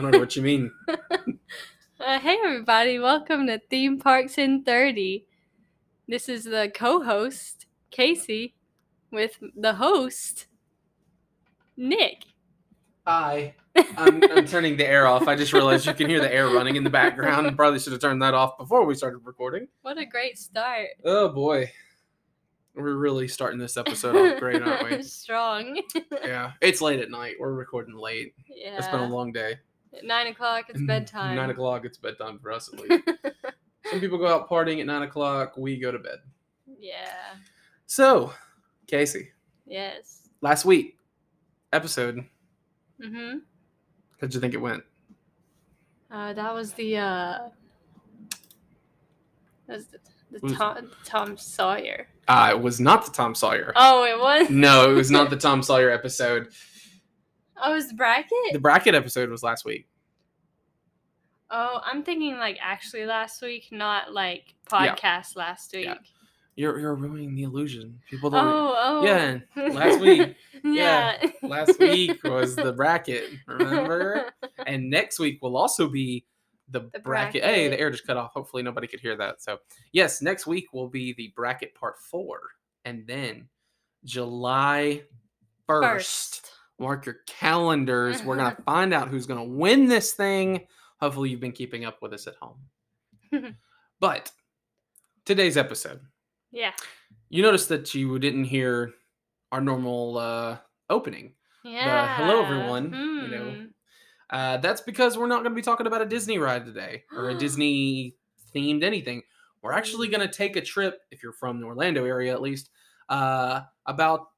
I don't know what you mean. Uh, hey everybody! Welcome to Theme Parks in 30. This is the co-host Casey with the host Nick. Hi. I'm, I'm turning the air off. I just realized you can hear the air running in the background. Probably should have turned that off before we started recording. What a great start! Oh boy. We're really starting this episode off great, aren't we? Strong. Yeah. It's late at night. We're recording late. yeah. It's been a long day. At nine o'clock. It's bedtime. Nine o'clock, it's bedtime for us at least. Some people go out partying at nine o'clock. We go to bed. yeah. So, Casey, Yes. last week episode, Mm-hmm. how'd you think it went? Uh, that was the uh, that was the, the Was- Tom, Tom Sawyer. Uh, it was not the Tom Sawyer. Oh, it was. No, it was not the Tom Sawyer episode. Oh, it was the bracket. The bracket episode was last week. oh, I'm thinking like actually last week, not like Yeah. podcast last week. Yeah. You're you're ruining the illusion. People don't. Oh, oh. Yeah, last week. yeah. Last week was the bracket, remember? And next week will also be the, The bracket. Hey, the air just cut off. Hopefully nobody could hear that. So yes, next week will be the bracket part four, and then July first. First. Mark your calendars. We're gonna find out who's gonna win this thing. Hopefully you've been keeping up with us at home. but today's episode. Yeah. You noticed that you didn't hear our normal uh, opening. Yeah. hello, everyone, you know. Hmm. Uh, that's because we're not going to be talking about a Disney ride today or a Disney themed anything. We're actually going to take a trip, if you're from the Orlando area at least, uh, about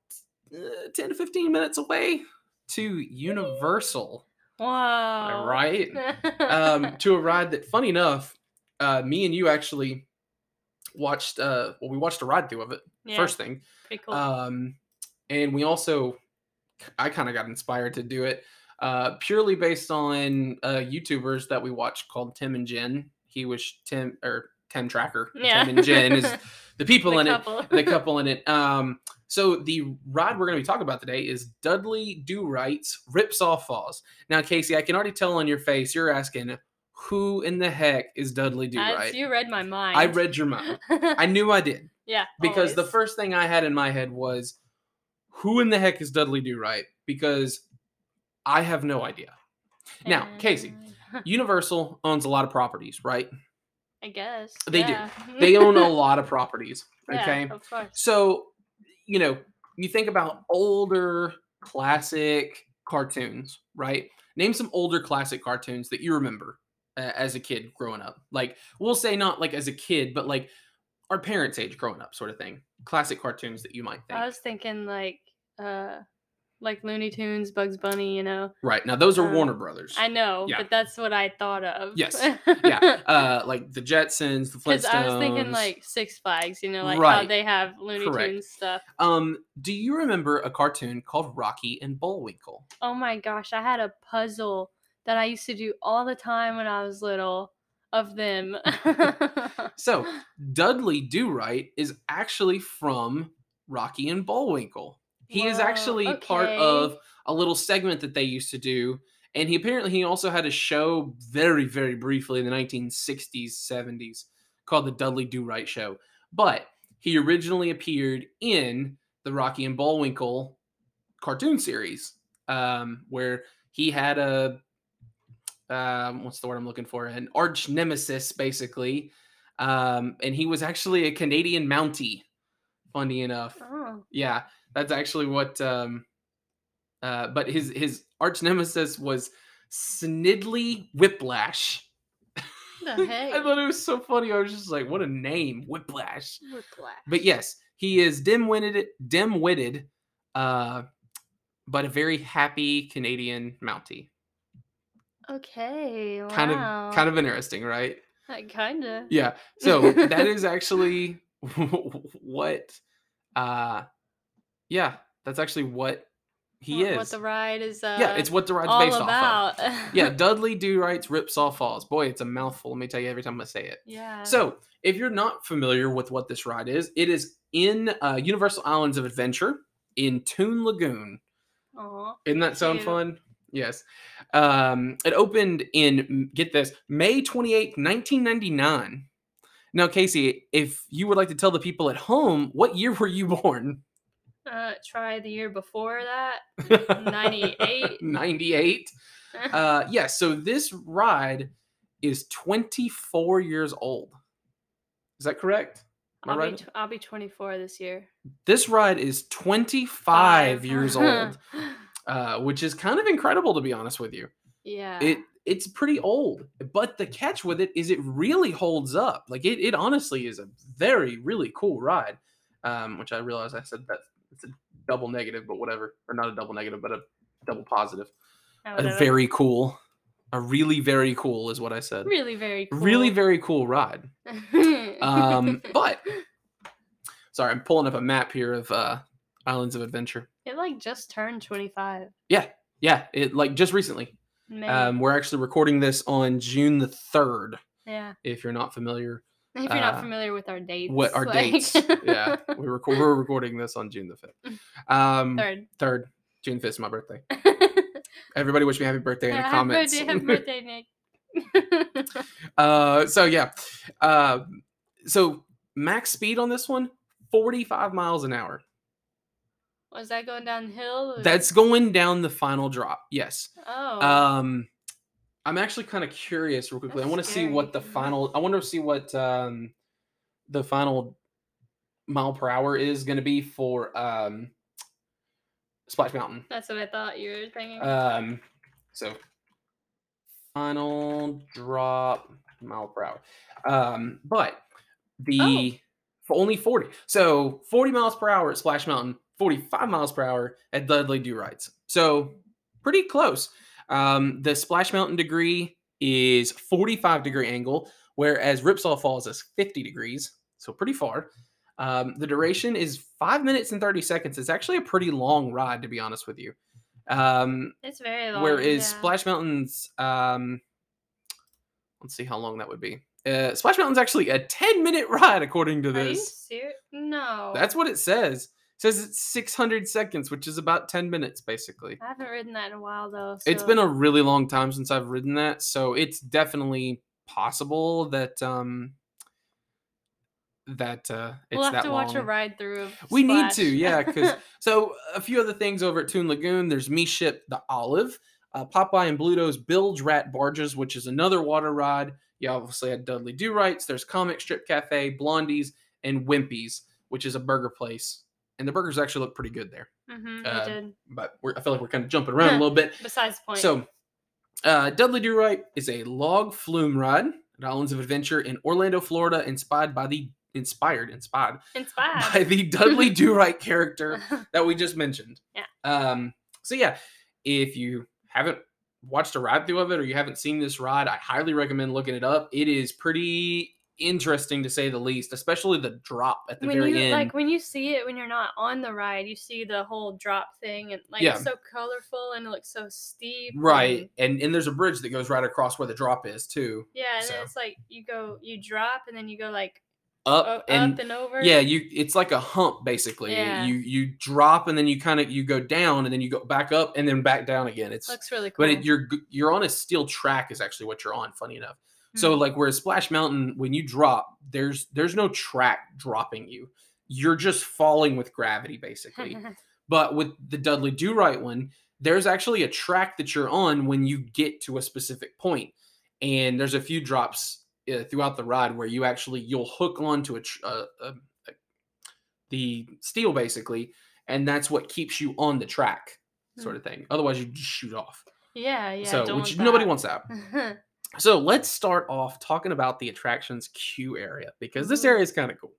uh, 10 to 15 minutes away to Universal, Wow. right? um, to a ride that, funny enough, uh, me and you actually watched. Uh, well, we watched a ride through of it Yeah, first thing, Pretty cool. um, and we also, I kind of got inspired to do it uh, purely based on uh, YouTubers that we watched called Tim and Jen. He was Tim or Tim Tracker. yeah. Tim and Jen is the people The in couple. it, the couple in it. Um, so the ride we're going to be talking about today is Dudley Do Right's Ripsaw Falls. Now, Casey, I can already tell on your face you're asking, who in the heck is Dudley Do Right? you read my mind. I read your mind. I knew I did yeah. because the first thing I had in my head was, who in the heck is Dudley Do Right? Because I have no idea. Now, Casey, Universal owns a lot of properties, right? I guess They do. They own a lot of properties. Yeah, Okay. of course. So, you know, you think about older classic cartoons, right? Name some older classic cartoons that you remember uh, as a kid growing up. Like, we'll say not like as a kid, but like our parents' age growing up, sort of thing. Classic cartoons that you might think. I was thinking like uh like Looney Tunes, Bugs Bunny, you know. right. Now, those are uh, Warner Brothers. I know, Yeah. but that's what I thought of. Yes. yeah. Uh, like the Jetsons, the Because Flintstones. I was thinking like Six Flags, you know, like how they have Looney Correct. Tunes stuff. Um, do you remember a cartoon called Rocky and Bullwinkle? Oh my gosh, I had a puzzle that I used to do all the time when I was little of them. So, Dudley Do Right is actually from Rocky and Bullwinkle. He is Whoa, actually part of a little segment that they used to do. And he apparently he also had a show very, very briefly in the 1960s, 70s called the Dudley Do Right Show. But he originally appeared in the Rocky and Bullwinkle cartoon series, um, where he had a um, what's the word I'm looking for? An arch nemesis, basically. Um, and he was actually a Canadian Mountie. Funny enough, oh, yeah, that's actually what. Um, uh, but his his arch nemesis was Snidely Whiplash. the heck? I thought it was so funny. I was just like, what a name, Whiplash. Whiplash. But yes, he is dim-witted, dim-witted, uh, but a very happy Canadian Mountie. Okay. Wow. Kind of, kind of interesting, right? kind of. Yeah. So that is actually what, uh, yeah, that's actually what he what, is. What the ride is. Uh, yeah, it's what the ride's all based off of. Yeah, Dudley Do Right's Ripsaw Falls. Boy, it's a mouthful. Let me tell you every time I say it. yeah. So, if you're not familiar with what this ride is, it is in uh, Universal Islands of Adventure. in Toon Lagoon. Aw. Isn't that sound Cute. fun? Yes. Um, it opened in get this May 28, 1999. Now, Casey, if you would like to tell the people at home, what year were you born? Uh, try the year before that. 98. 98. Uh, yeah, so this ride is 24 years old. Is that correct? I'll, be tw- I'll be 24 this year. This ride is 25 years old, uh, which is kind of incredible to be honest with you. yeah. It it's pretty old, but the catch with it is it really holds up. Like it, it honestly is a very really cool ride. Um, which I realize I said that it's a double negative, but whatever, or not a double negative, but a double positive. Oh, A very cool, a really very cool is what I said. really very cool. Really very cool ride. Um, but sorry, I'm pulling up a map here of uh, Islands of Adventure. it like just turned 25. Yeah, Yeah, it like just recently. Um, we're actually recording this on June the third. yeah. If you're not familiar, If you're not uh, familiar with our dates. what our like- dates? yeah, we record, we're recording this on June the fifth. Um, Third. third, June fifth is my birthday. Everybody wish me happy birthday in the happy comments. birthday, happy birthday, Nick. uh, so yeah, uh, so max speed on this one, 45 miles an hour. Was that going downhill? or- That's going down the final drop. Yes. Oh. Um, I'm actually kind of curious, real quickly. I want to see what the final. I want to see what um, the final mile per hour is going to be for um, Splash Mountain. That's what I thought you were thinking. Um, so final drop mile per hour. Um, but the for only 40. So 40 miles per hour at Splash Mountain, 45 miles per hour at Dudley Do Right's. So pretty close. Um, the Splash Mountain degree is 45 degree angle, whereas Ripsaw Falls is 50 degrees. So pretty far. Um, the duration is five minutes and 30 seconds. It's actually a pretty long ride, to be honest with you. Um, it's very long. Whereas yeah. Splash Mountain's, um, let's see how long that would be. Uh, Splash Mountain's actually a 10 minute ride, according to Are you this. serious? No. That's what it says. Says it's 600 seconds, which is about 10 minutes, basically. I haven't ridden that in a while though. It's been a really long time since I've ridden that, so it's definitely possible that um that uh it's We'll have that to watch a ride through. We need to, yeah because So a few other things over at Toon Lagoon. There's Me Ship the Olive, uh, Popeye and Bluto's Bilge Rat Barges, which is another water ride. You obviously had Dudley Do Rights. There's Comic Strip Cafe, Blondie's, and Wimpy's, which is a burger place. And the burgers actually look pretty good there. Mhm, uh, did. But we're, I feel like we're kind of jumping around a little bit. Besides the point. So, uh, Dudley Do Right is a log flume ride at Islands of Adventure in Orlando, Florida, inspired by the inspired inspired inspired by the Dudley Do Right character that we just mentioned. Yeah. Um. So yeah, if you haven't watched a ride through of it or you haven't seen this ride, I highly recommend looking it up. It is pretty interesting to say the least, especially the drop at the when very you end. like when you see it when you're not on the ride, you see the whole drop thing and like Yeah. it's so colorful and it looks so steep. right, and- and and there's a bridge that goes right across where the drop is too. yeah, and So- it's like you go you drop and then you go like Up, up, and and over. yeah you it's like a hump basically Yeah. you you drop and then you kind of you go down and then you go back up and then back down again it's looks really cool. but it, you're you're on a steel track is actually what you're on funny enough so Hmm. like whereas splash mountain when you drop there's there's no track dropping you. You're just falling with gravity basically. But with the dudley do right one there's actually a track that you're on when you get to a specific point and there's a few drops uh, throughout the ride where you actually you'll hook onto a, tr- a the steel basically and that's what keeps you on the track sort of thing. Otherwise you just shoot off. Yeah, yeah. so don't which nobody wants that so let's start off talking about the attractions queue area because this area is kind of cool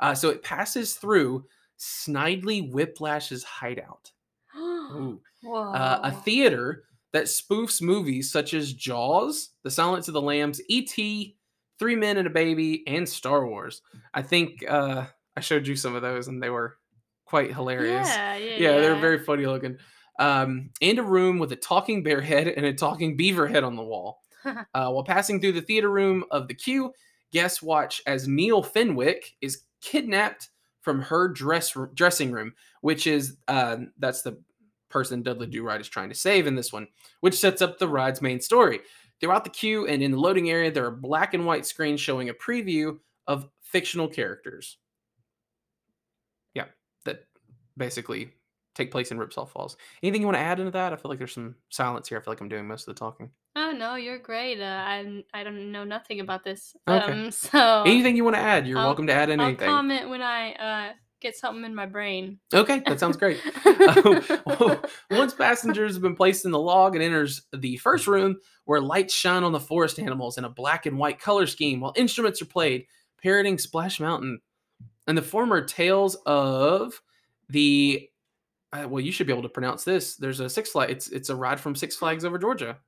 uh, so it passes through snidely whiplash's hideout uh, a theater that spoofs movies such as Jaws, The Silence of the Lambs, E.T., Three Men and a Baby, and Star Wars. I think uh, I showed you some of those, and they were quite hilarious. Yeah, yeah, yeah, they're very funny looking. Um, and a room with a talking bear head and a talking beaver head on the wall. uh, while passing through the theater room of the queue, guests watch as Nell Fenwick is kidnapped from her dress dressing room, which is uh, that's the person Dudley Do Right is trying to save in this one, which sets up the ride's main story. Throughout the queue and in the loading area, there are black and white screens showing a preview of fictional characters. Yeah, that basically take place in Ripsaw Falls. Anything you want to add into that? I feel like there's some silence here. I feel like I'm doing most of the talking. Oh no, you're great. Uh, I I don't know nothing about this. Okay. Um, so Anything you want to add, you're I'll- welcome to add in I'll anything. comment when I uh, get something in my brain. Okay, that sounds great. Um, Once passengers have been placed in the log and enters the first room where lights shine on the forest animals in a black and white color scheme while instruments are played, parroting Splash Mountain. And the former tales of the uh, well, you should be able to pronounce this. There's a Six Flags. It's it's a ride from Six Flags over Georgia.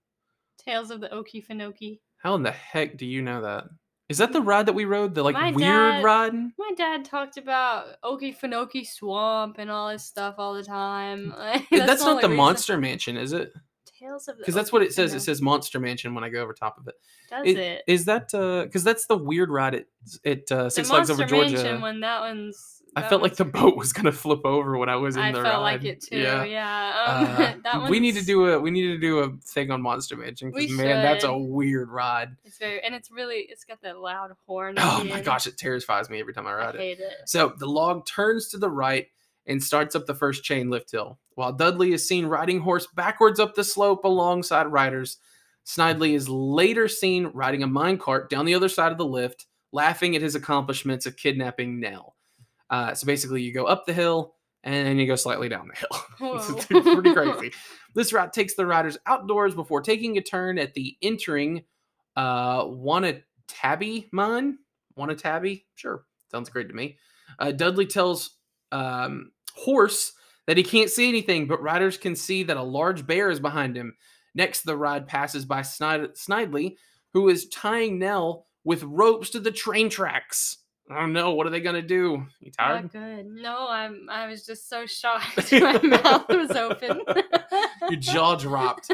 Tales of the Okefenokee. How in the heck do you know that? Is that the ride that we rode? The like My weird dad- ride? My dad talked about Okefenokee Swamp and all this stuff all the time. That's, not only the reason- Monster Mansion, is it? Tales of the Because that's what it says. It says Monster Mansion when I go over top of it. Does Is, it? is that uh because that's the weird ride at at uh, Six Flags over Monster Georgia? Mansion one, that one's. I felt like the pretty- boat was gonna flip over when I was in there. I the felt ride. like it too. Yeah. Um, Uh, that we need to do a we need to do a thing on Monster Mansion because man, that's a weird ride. It's very and it's really it's got that loud horn. Oh my end. gosh, it terrifies me every time I I ride it. hate it. So the log turns to the right and starts up the first chain lift hill, while Dudley is seen riding horse backwards up the slope alongside riders. Snidely is later seen riding a minecart down the other side of the lift, laughing at his accomplishments of kidnapping Nell. Uh, so basically, you go up the hill and then you go slightly down the hill. It's pretty crazy. This route takes the riders outdoors before taking a turn at the entering uh, Wanatabi mine. Wanatabi? Sure. Sounds great to me. Uh, Dudley tells um, Horse that he can't see anything, but riders can see that a large bear is behind him. Next, the ride passes by Snid- Snidely, who is tying Nell with ropes to the train tracks. I don't know. What are they going to do? You tired? Not good. No, I'm. I was just so shocked. My mouth was open. Your jaw dropped.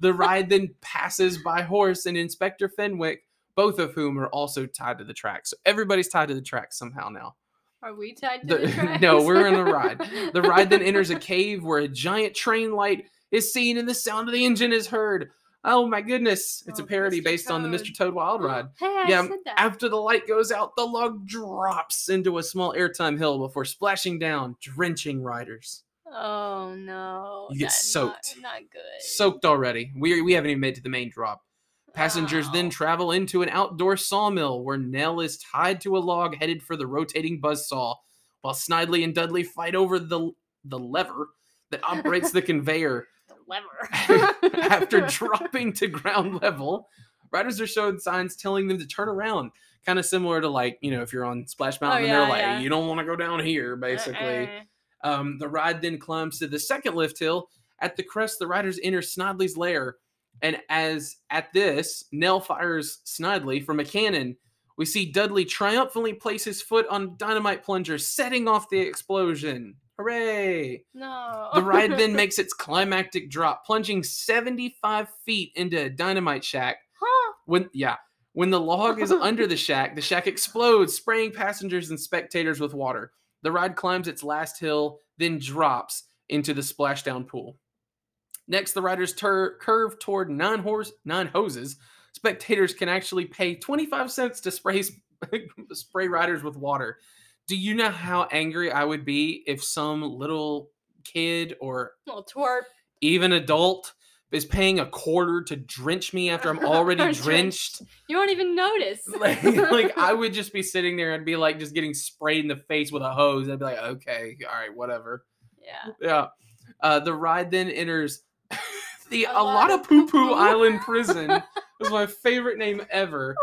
The ride then passes by Horse and Inspector Fenwick, both of whom are also tied to the track. So everybody's tied to the track somehow now. Are we tied to The- the, tracks? no, we're in the ride. The ride then enters a cave where a giant train light is seen and the sound of the engine is heard. Oh my goodness. It's a Oh, parody Mr. based on the Mr. Toad Wild Ride. Hey, Yeah. After the light goes out, the log drops into a small airtime hill before splashing down, drenching riders. oh no. You get soaked. Not, not good. Soaked already. We, we haven't even made to the main drop. Passengers then Oh. travel into an outdoor sawmill where Nell is tied to a log headed for the rotating buzzsaw, while Snidely and Dudley fight over the, the lever that operates the conveyor. Lever. After dropping to ground level, riders are shown signs telling them to turn around. Kind of similar to like, you know, if you're on Splash Mountain and Oh, yeah, they're like, yeah. you don't want to go down here, basically. Uh-uh. Um, the ride then climbs to the second lift hill. At the crest, the riders enter Snidely's lair. And as at this, Nell fires Snidely from a cannon. We see Dudley triumphantly place his foot on dynamite plunger, setting off the explosion. Hooray! No. The ride then makes its climactic drop, plunging 75 feet into a dynamite shack. Huh? When yeah, when the log is under the shack, the shack explodes, spraying passengers and spectators with water. The ride climbs its last hill, then drops into the splashdown pool. Next, the riders tur- curve toward nine horse nine hoses. Spectators can actually pay 25 cents to spray spray riders with water. Do you know how angry I would be if some little kid or Little twerp. even adult is paying a quarter to drench me after I'm already Drenched. You won't even notice. like, like I would just be sitting there and be like just getting sprayed in the face with a hose. I'd be like, okay, all right, whatever. Yeah. Yeah. Uh, the ride then enters the A a, lot, lot of poo poo island prison. was my favorite name ever.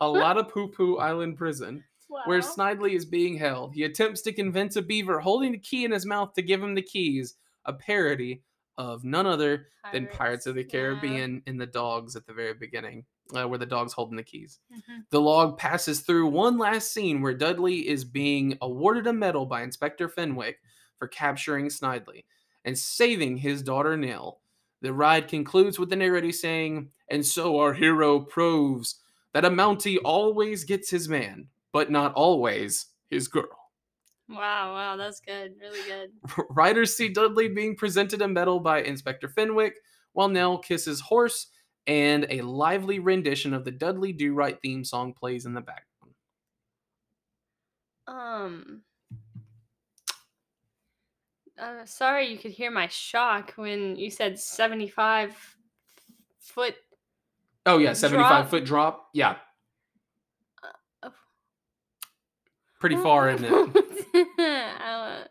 A lot of poo poo island prison, where. Snidely is being held. He attempts to convince a beaver holding the key in his mouth to give him the keys. A parody of none other than Pirates of the yeah. Caribbean in the dogs at the very beginning, uh, where the dog's holding the keys. Mhm. The log passes through one last scene where Dudley is being awarded a medal by Inspector Fenwick for capturing Snidely and saving his daughter Nell. The ride concludes with the narrator saying, And so our hero proves that a Mountie always gets his man, but not always his girl. Wow, wow, that's good. Really good. Riders see Dudley being presented a medal by Inspector Fenwick, while Nell kisses horse, and a lively rendition of the Dudley Do Right theme song plays in the background. Um. Uh, sorry, you could hear my shock when you said seventy-five foot. Oh yeah, seventy-five Drop. foot drop. Yeah, Uh, pretty far, isn't it?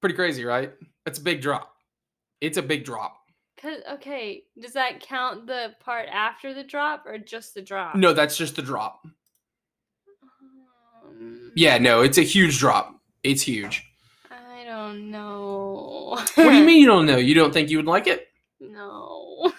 Pretty crazy, right? It's a big drop. It's a big drop. Cause okay, does that count the part after the drop or just the drop? No, that's just the drop. Um, Yeah, no, it's a huge drop. It's huge. I don't know. What do you mean you don't know? You don't think you would like it? No.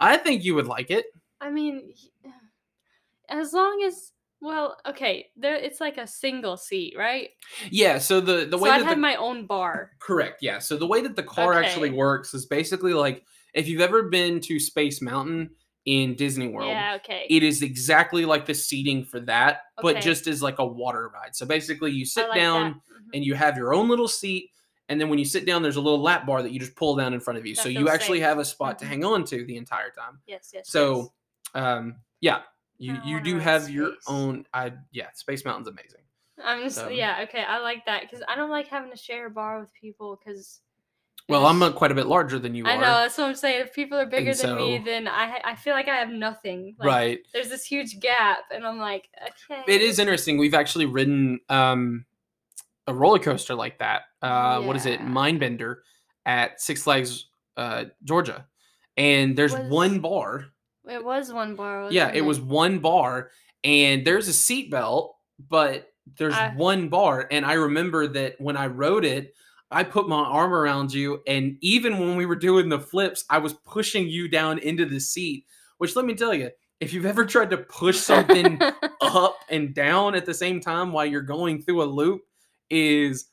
I think you would like it. I mean, as long as well, okay, there it's like a single seat, right? Yeah, so the the so way I'd have the, my own bar. correct, yeah. So the way that the car actually works is basically like if you've ever been to Space Mountain in Disney World, Yeah, okay. it is exactly like the seating for that, but just as like a water ride. So basically you sit like down that. Mhm. and you have your own little seat and then when you sit down there's a little lap bar that you just pull down in front of you That so you actually safe. have a spot to Mhm. hang on to the entire time Yes, yes. so um yeah you I you do have your own i yeah space mountain's amazing. I'm just so- yeah, okay. I like that because I don't like having to share a bar with people because. well i'm uh, quite a bit larger than you I are know that's what I'm saying. If people are bigger than me, then I I feel like I have nothing. Like, right There's this huge gap, and I'm like, okay. it is interesting we've actually ridden um a roller coaster like that uh what is it mindbender at six flags uh georgia and there's Was- one bar It was one bar. Yeah, wasn't it was one bar, and there's a seat belt, but there's I- one bar. And I remember that when I rode it, I put my arm around you, and even when we were doing the flips, I was pushing you down into the seat. Which let me tell you, if you've ever tried to push something up and down at the same time while you're going through a loop, is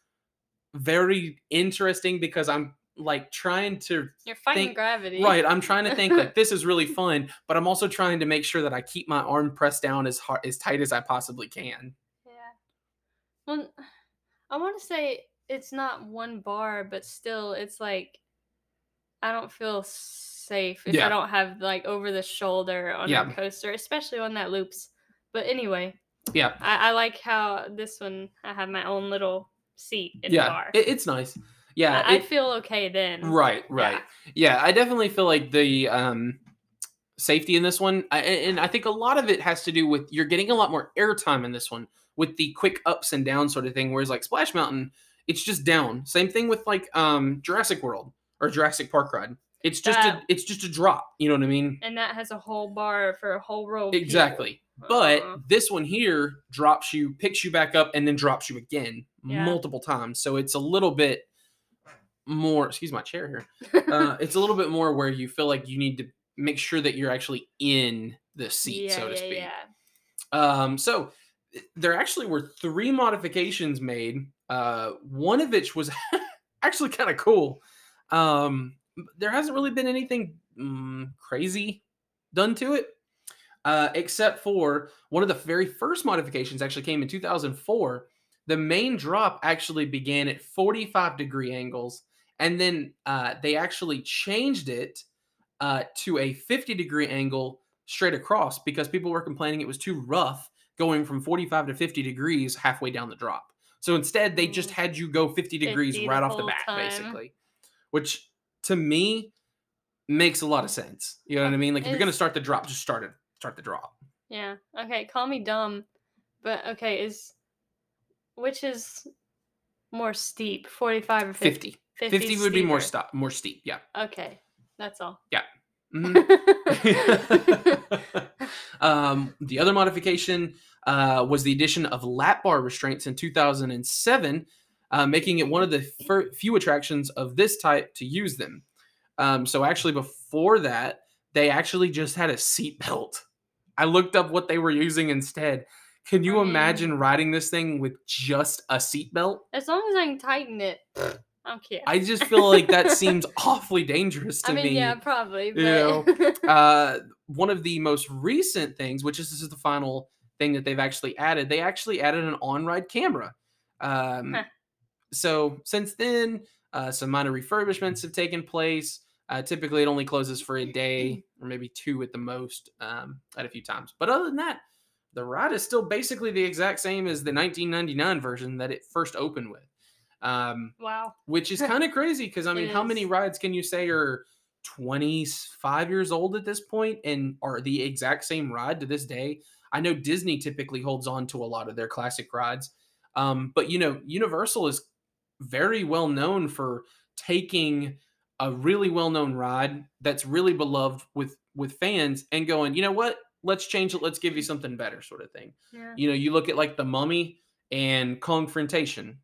very interesting because I'm like trying to You're fighting think- gravity. Right. I'm trying to think like this is really fun, but I'm also trying to make sure that I keep my arm pressed down as hard as tight as I possibly can. Yeah. Well, I want to say it's not one bar, but still, it's like I don't feel safe if Yeah. I don't have like over the shoulder on Yeah. a coaster, especially one that loops. But anyway, Yeah. I, I like how this one I have my own little seat in the yeah. bar. it- it's nice. Yeah. I, I it- feel okay then. right, right. Yeah. I definitely feel like the um safety in this one I, and I think a lot of it has to do with you're getting a lot more airtime in this one with the quick ups and downs sort of thing whereas like Splash Mountain it's just down. Same thing with like um Jurassic World or Jurassic Park ride. It's just a it's just a drop, you know what I mean? And that has a whole bar for a whole row. Of people. Exactly. But Uh, this one here drops you, picks you back up, and then drops you again Yeah. multiple times. So it's a little bit more. Excuse my chair here. Uh, it's a little bit more where you feel like you need to make sure that you're actually in the seat, yeah, so to yeah, speak. yeah. Um, so there actually were three modifications made. Uh, one of which was actually kind of cool. Um, there hasn't really been anything mm, crazy done to it, uh, except for one of the very first modifications actually came in 2004. The main drop actually began at 45 degree angles, and then uh, they actually changed it uh, to a 50 degree angle straight across because people were complaining it was too rough going from 45 to 50 degrees halfway down the drop. So instead, they just Mm. had you go 50 degrees 50 the right off the bat, time. basically, which to me makes a lot of sense. You know what I mean? Like if you're gonna start the drop, just start it, start the drop. Yeah. Okay. Call me dumb, but okay. Is which is more steep, forty-five or 50. 50? 50 would be more stop, more steep. Yeah. Okay, that's all. Mhm. um, the other modification uh, was the addition of lap bar restraints in 2007, uh, making it one of the fir- few attractions of this type to use them. Um, so actually, before that, they actually just had a seat belt. I looked up what they were using instead. Can you I mean- imagine riding this thing with just a seat belt? as long as I can tighten it, I don't care. I just feel like that seems awfully dangerous to I mean, me. yeah, probably. But you know, uh, one of the most recent things, which is this is the final thing that they've actually added. They actually added an on-ride camera. Um, Huh. So since then, uh, some minor refurbishments have taken place. Uh, typically, it only closes for a day or maybe two at the most um, at a few times. But other than that, the ride is still basically the exact same as the 1999 version that it first opened with. Um, Wow. which is kind of crazy because I mean, how many rides can you say are 25 years old at this point and are the exact same ride to this day? I know Disney typically holds on to a lot of their classic rides, um, but you know, Universal is very well known for taking a really well-known ride that's really beloved with with fans and going, you know what? Let's change it. Let's give you something better, sort of thing Yeah. you know, you look at like the Mummy and Kongfrontation.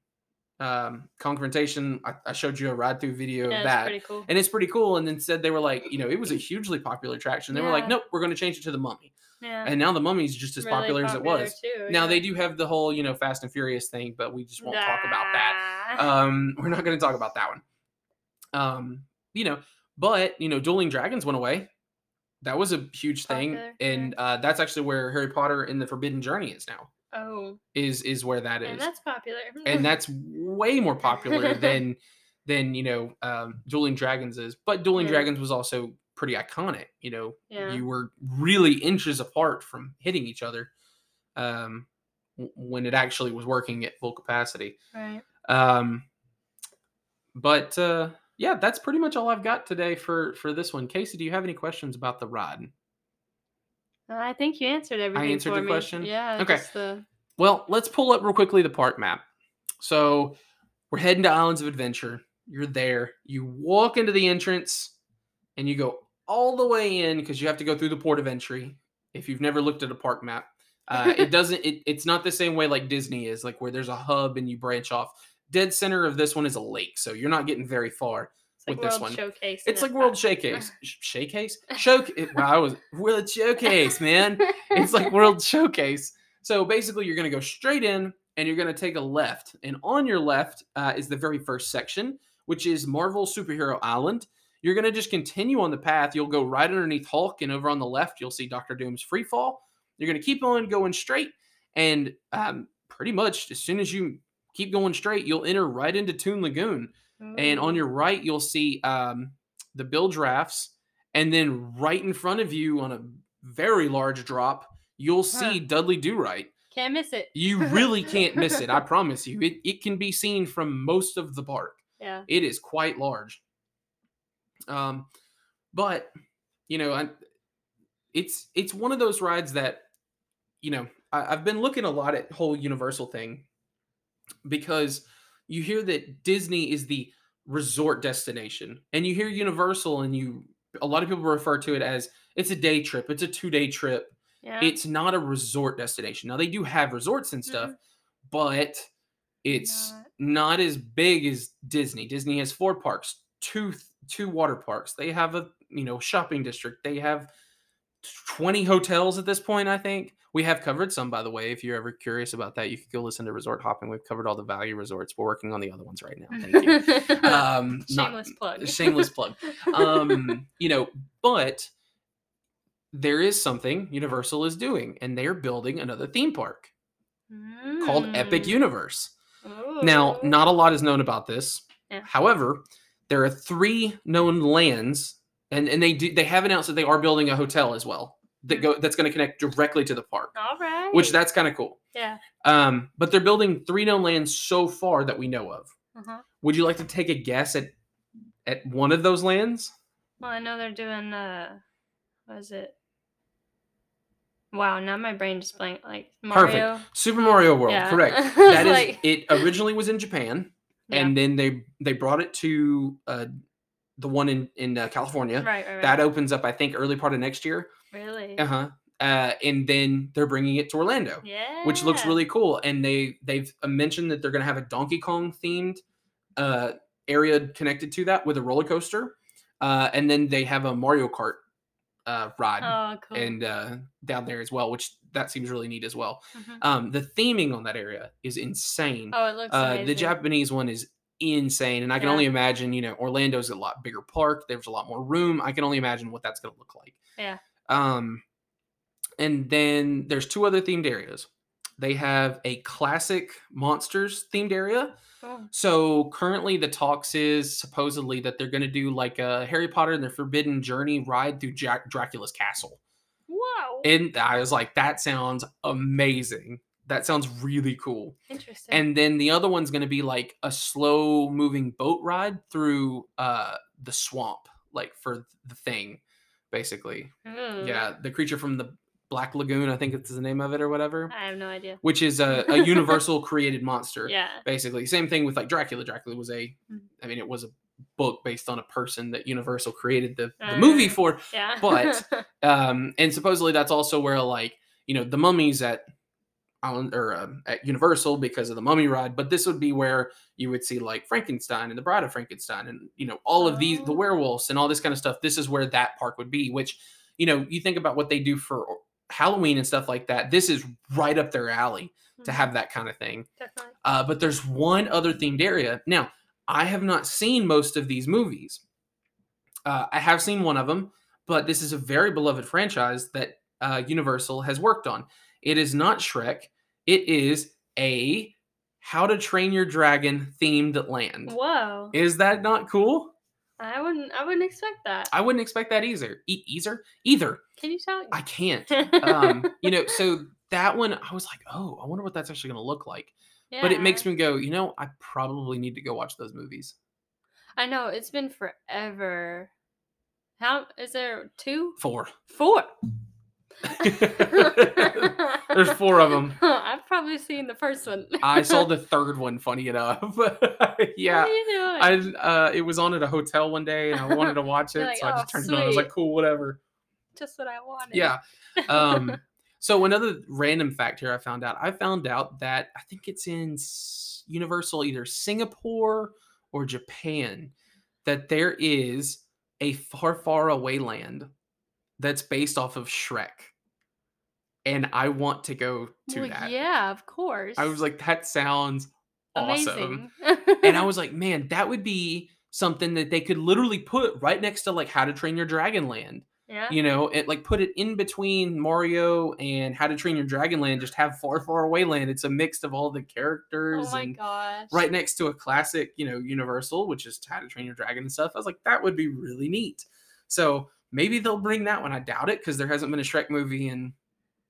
Um, Kongfrontation, I, I showed you a ride through video Yeah, of that, cool. and it's pretty cool. And then said they were like, you know, it was a hugely popular attraction. They were like, nope, we're going to change it to the Mummy, Yeah. and now the Mummy's just as Really popular, as it was. too, Now yeah. they do have the whole, you know, Fast and Furious thing, but we just won't talk about that. Um, we're not going to talk about that one. Um, you know, but you know, Dueling Dragons went away. That was a huge thing, Popular, yeah. and uh, that's actually where Harry Potter and the Forbidden Journey is now. Oh, Is is where that is and that's popular. and that's way more popular than than you know um, Dueling Dragons is. But Dueling Yeah. Dragons was also pretty iconic. You know, Yeah. you were really inches apart from hitting each other um, w- when it actually was working at full capacity. right. Um, but uh, yeah, that's pretty much all I've got today for for this one. Casey, do you have any questions about the ride? I think you answered everything. I answered the me. question? Yeah. Okay. the- Well, let's pull up real quickly the park map. So we're heading to Islands of Adventure. You're there. You walk into the entrance and you go all the way in because you have to go through the port of entry. If you've never looked at a park map, uh, it doesn't. It, it's not the same way like Disney is, like where there's a hub and you branch off. Dead center of this one is a lake, so you're not getting very far. Like with this one. Showcase. It's like World. Showcase. Showcase? Show. Wow, I was World Showcase, man it's like World Showcase. So basically, you're going to go straight in and you're going to take a left. And on your left uh, is the very first section, which is Marvel Superhero Island. You're going to just continue on the path. You'll go right underneath Hulk, and over on the left, you'll see Doctor Doom's free fall. You're going to keep on going straight. And um, pretty much as soon as you keep going straight, you'll enter right into Toon Lagoon. And on your right, you'll see um, the Bill Drafts. And then right in front of you on a very large drop, you'll see Dudley Do Right. can't miss it. You really can't miss it. I promise you. It, it can be seen from most of the park. Yeah. It is quite large. Um, but you know, I, it's it's one of those rides that you know I, I've been looking a lot at whole Universal thing because you hear that Disney is the resort destination, and you hear Universal, and you a lot of people refer to it as it's a day trip, it's a two day trip. Yeah. It's not a resort destination. Now they do have resorts and stuff, but it's Not. not. as big as Disney. Disney has four parks, two two water parks. They have a you know shopping district. They have twenty hotels at this point. I think we have covered some. By the way, if you're ever curious about that, you could go listen to Resort Hopping. We've covered all the value resorts. We're working on the other ones right now. Thank you. Um, not- Shameless plug. shameless plug. Um, you know, but there is something Universal is doing, and they're building another theme park called Epic Mm. Universe. Now, not a lot is known about this. Yeah. However, there are three known lands, and, and they do they have announced that they are building a hotel as well that go that's going to connect directly to the park, All right. which that's kind of cool. Yeah. Um, but they're building three known lands so far that we know of. Uh-huh. Would you like to take a guess at at one of those lands? Well, I know they're doing uh what is it? Wow, now my brain just blanked like Perfect. Mario. Super Mario World, Yeah. correct. Was That is like- it. Originally was in Japan, Yeah. and then they they brought it to uh, the one in in uh, California. right, right, right. That opens up, I think, early part of next year. Really? Uh-huh. Uh And then they're bringing it to Orlando, Yeah. which looks really cool. And they they've uh, mentioned that they're going to have a Donkey Kong themed uh, area connected to that with a roller coaster, uh, and then they have a Mario Kart uh, ride Oh, cool. and uh, down there as well, which that seems really neat as well. Mhm. Um, the theming on that area is insane. Oh, it looks Uh, amazing. the Japanese one is insane, and I can Yeah. only imagine. You know, Orlando's a lot bigger park. There's a lot more room. I can only imagine what that's going to look like. Yeah. Um, and then there's two other themed areas. They have a classic monsters themed area. Oh. So currently, the talks is supposedly that they're going to do like a Harry Potter and the Forbidden Journey ride through Jack- Dracula's castle. Wow. And I was like, that sounds amazing. That sounds really cool. Interesting. And then the other one's going to be like a slow moving boat ride through uh the swamp, like for the thing, basically. Hmm. Yeah, the creature from the Black Lagoon, I think it's the name of it or whatever, I have no idea. which is a, a universal created monster. Yeah. Basically, same thing with like Dracula. Dracula was a, Mhm. I mean, it was a book based on a person that Universal created the, the movie Uh. for. Yeah. But- Um, and supposedly that's also where like you know the mummies at Island or um, at Universal because of the mummy ride. But this would be where you would see like Frankenstein and the Bride of Frankenstein and you know all of these the Oh. werewolves and all this kind of stuff. This is where that park would be. Which you know you think about what they do for Halloween and stuff like that. This is right up their alley to Mhm. have that kind of thing. Definitely. Uh, but there's one other themed area. Now, I have not seen most of these movies. Uh, I have seen one of them, but this is a very beloved franchise that uh, Universal has worked on. It is not Shrek. It is a How to Train Your Dragon themed land. Whoa. Is that not cool? I wouldn't. I wouldn't expect that. I wouldn't expect that either. E- either. Either. Can you tell? I can't. Um, you know, so that one, I was like, oh, I wonder what that's actually going to look like. Yeah. But it makes me go, you know, I probably need to go watch those movies. I know it's been forever. How is there two? Four. Four. There's four of them. I've probably seen the first one. I saw the third one, funny enough. yeah. What are you doing? I uh, it was on at a hotel one day, and I wanted to watch it, like, so I just "Oh, turned it on. I was like, "Cool, whatever." Just what I wanted. Yeah. Um, so another random fact here I found out. I found out that I think it's in Universal, either Singapore or Japan, that there is a far, far away land that's based off of Shrek, and I want to go to Well, that. yeah, of course. I was like, that sounds awesome. and I was like, man, that would be something that they could literally put right next to like How to Train Your Dragon Land. yeah. You know, it like put it in between Mario and How to Train Your Dragon Land. Just have far, far away land. It's a mix of all the oh characters Oh my and gosh. right next to a classic, you know, Universal, which is How to Train Your Dragon and stuff. I was like, that would be really neat. So maybe they'll bring that one. I doubt it because there hasn't been a Shrek movie in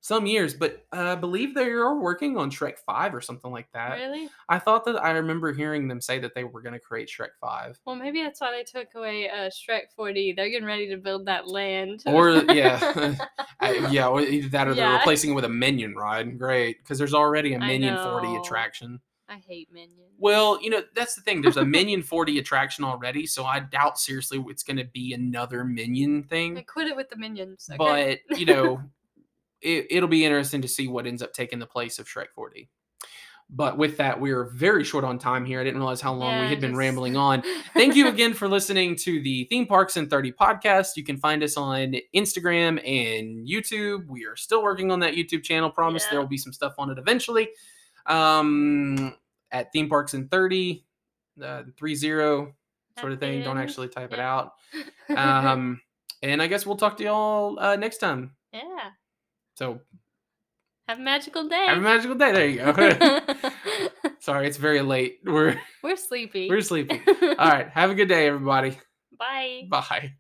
some years, but uh, I believe they are working on Shrek Five or something like that. Really? I thought that I remember hearing them say that they were going to create Shrek 5. Well, maybe that's why they took away uh, Shrek 4D. They're getting ready to build that land. Or, yeah. I- yeah, either that or they're replacing it with a Minion ride. Great. Because there's already a Minion 40 know. attraction. I hate minions. Well, you know, that's the thing. There's a Minion 40 attraction already. So I doubt seriously it's going to be another Minion thing. I quit it with the minions. Okay? But, you know, it, it'll be interesting to see what ends up taking the place of Shrek 4D. But with that, we're very short on time here. I didn't realize how long we Yeah, had been just- rambling on. Thank you again for listening to the Theme Parks in 30 podcast. You can find us on Instagram and YouTube. We are still working on that YouTube channel. Promise Yeah. there will be some stuff on it eventually. Um, at theme parks in 30, uh, mm. 30 sort of thing. Don't actually type yeah. it out. Um, and I guess we'll talk to y'all uh, next time. Yeah. So have a magical day. Have a magical day. There you go. Sorry, it's very late. We're we're sleepy. We're sleepy. All right. Have a good day, everybody. Bye. Bye.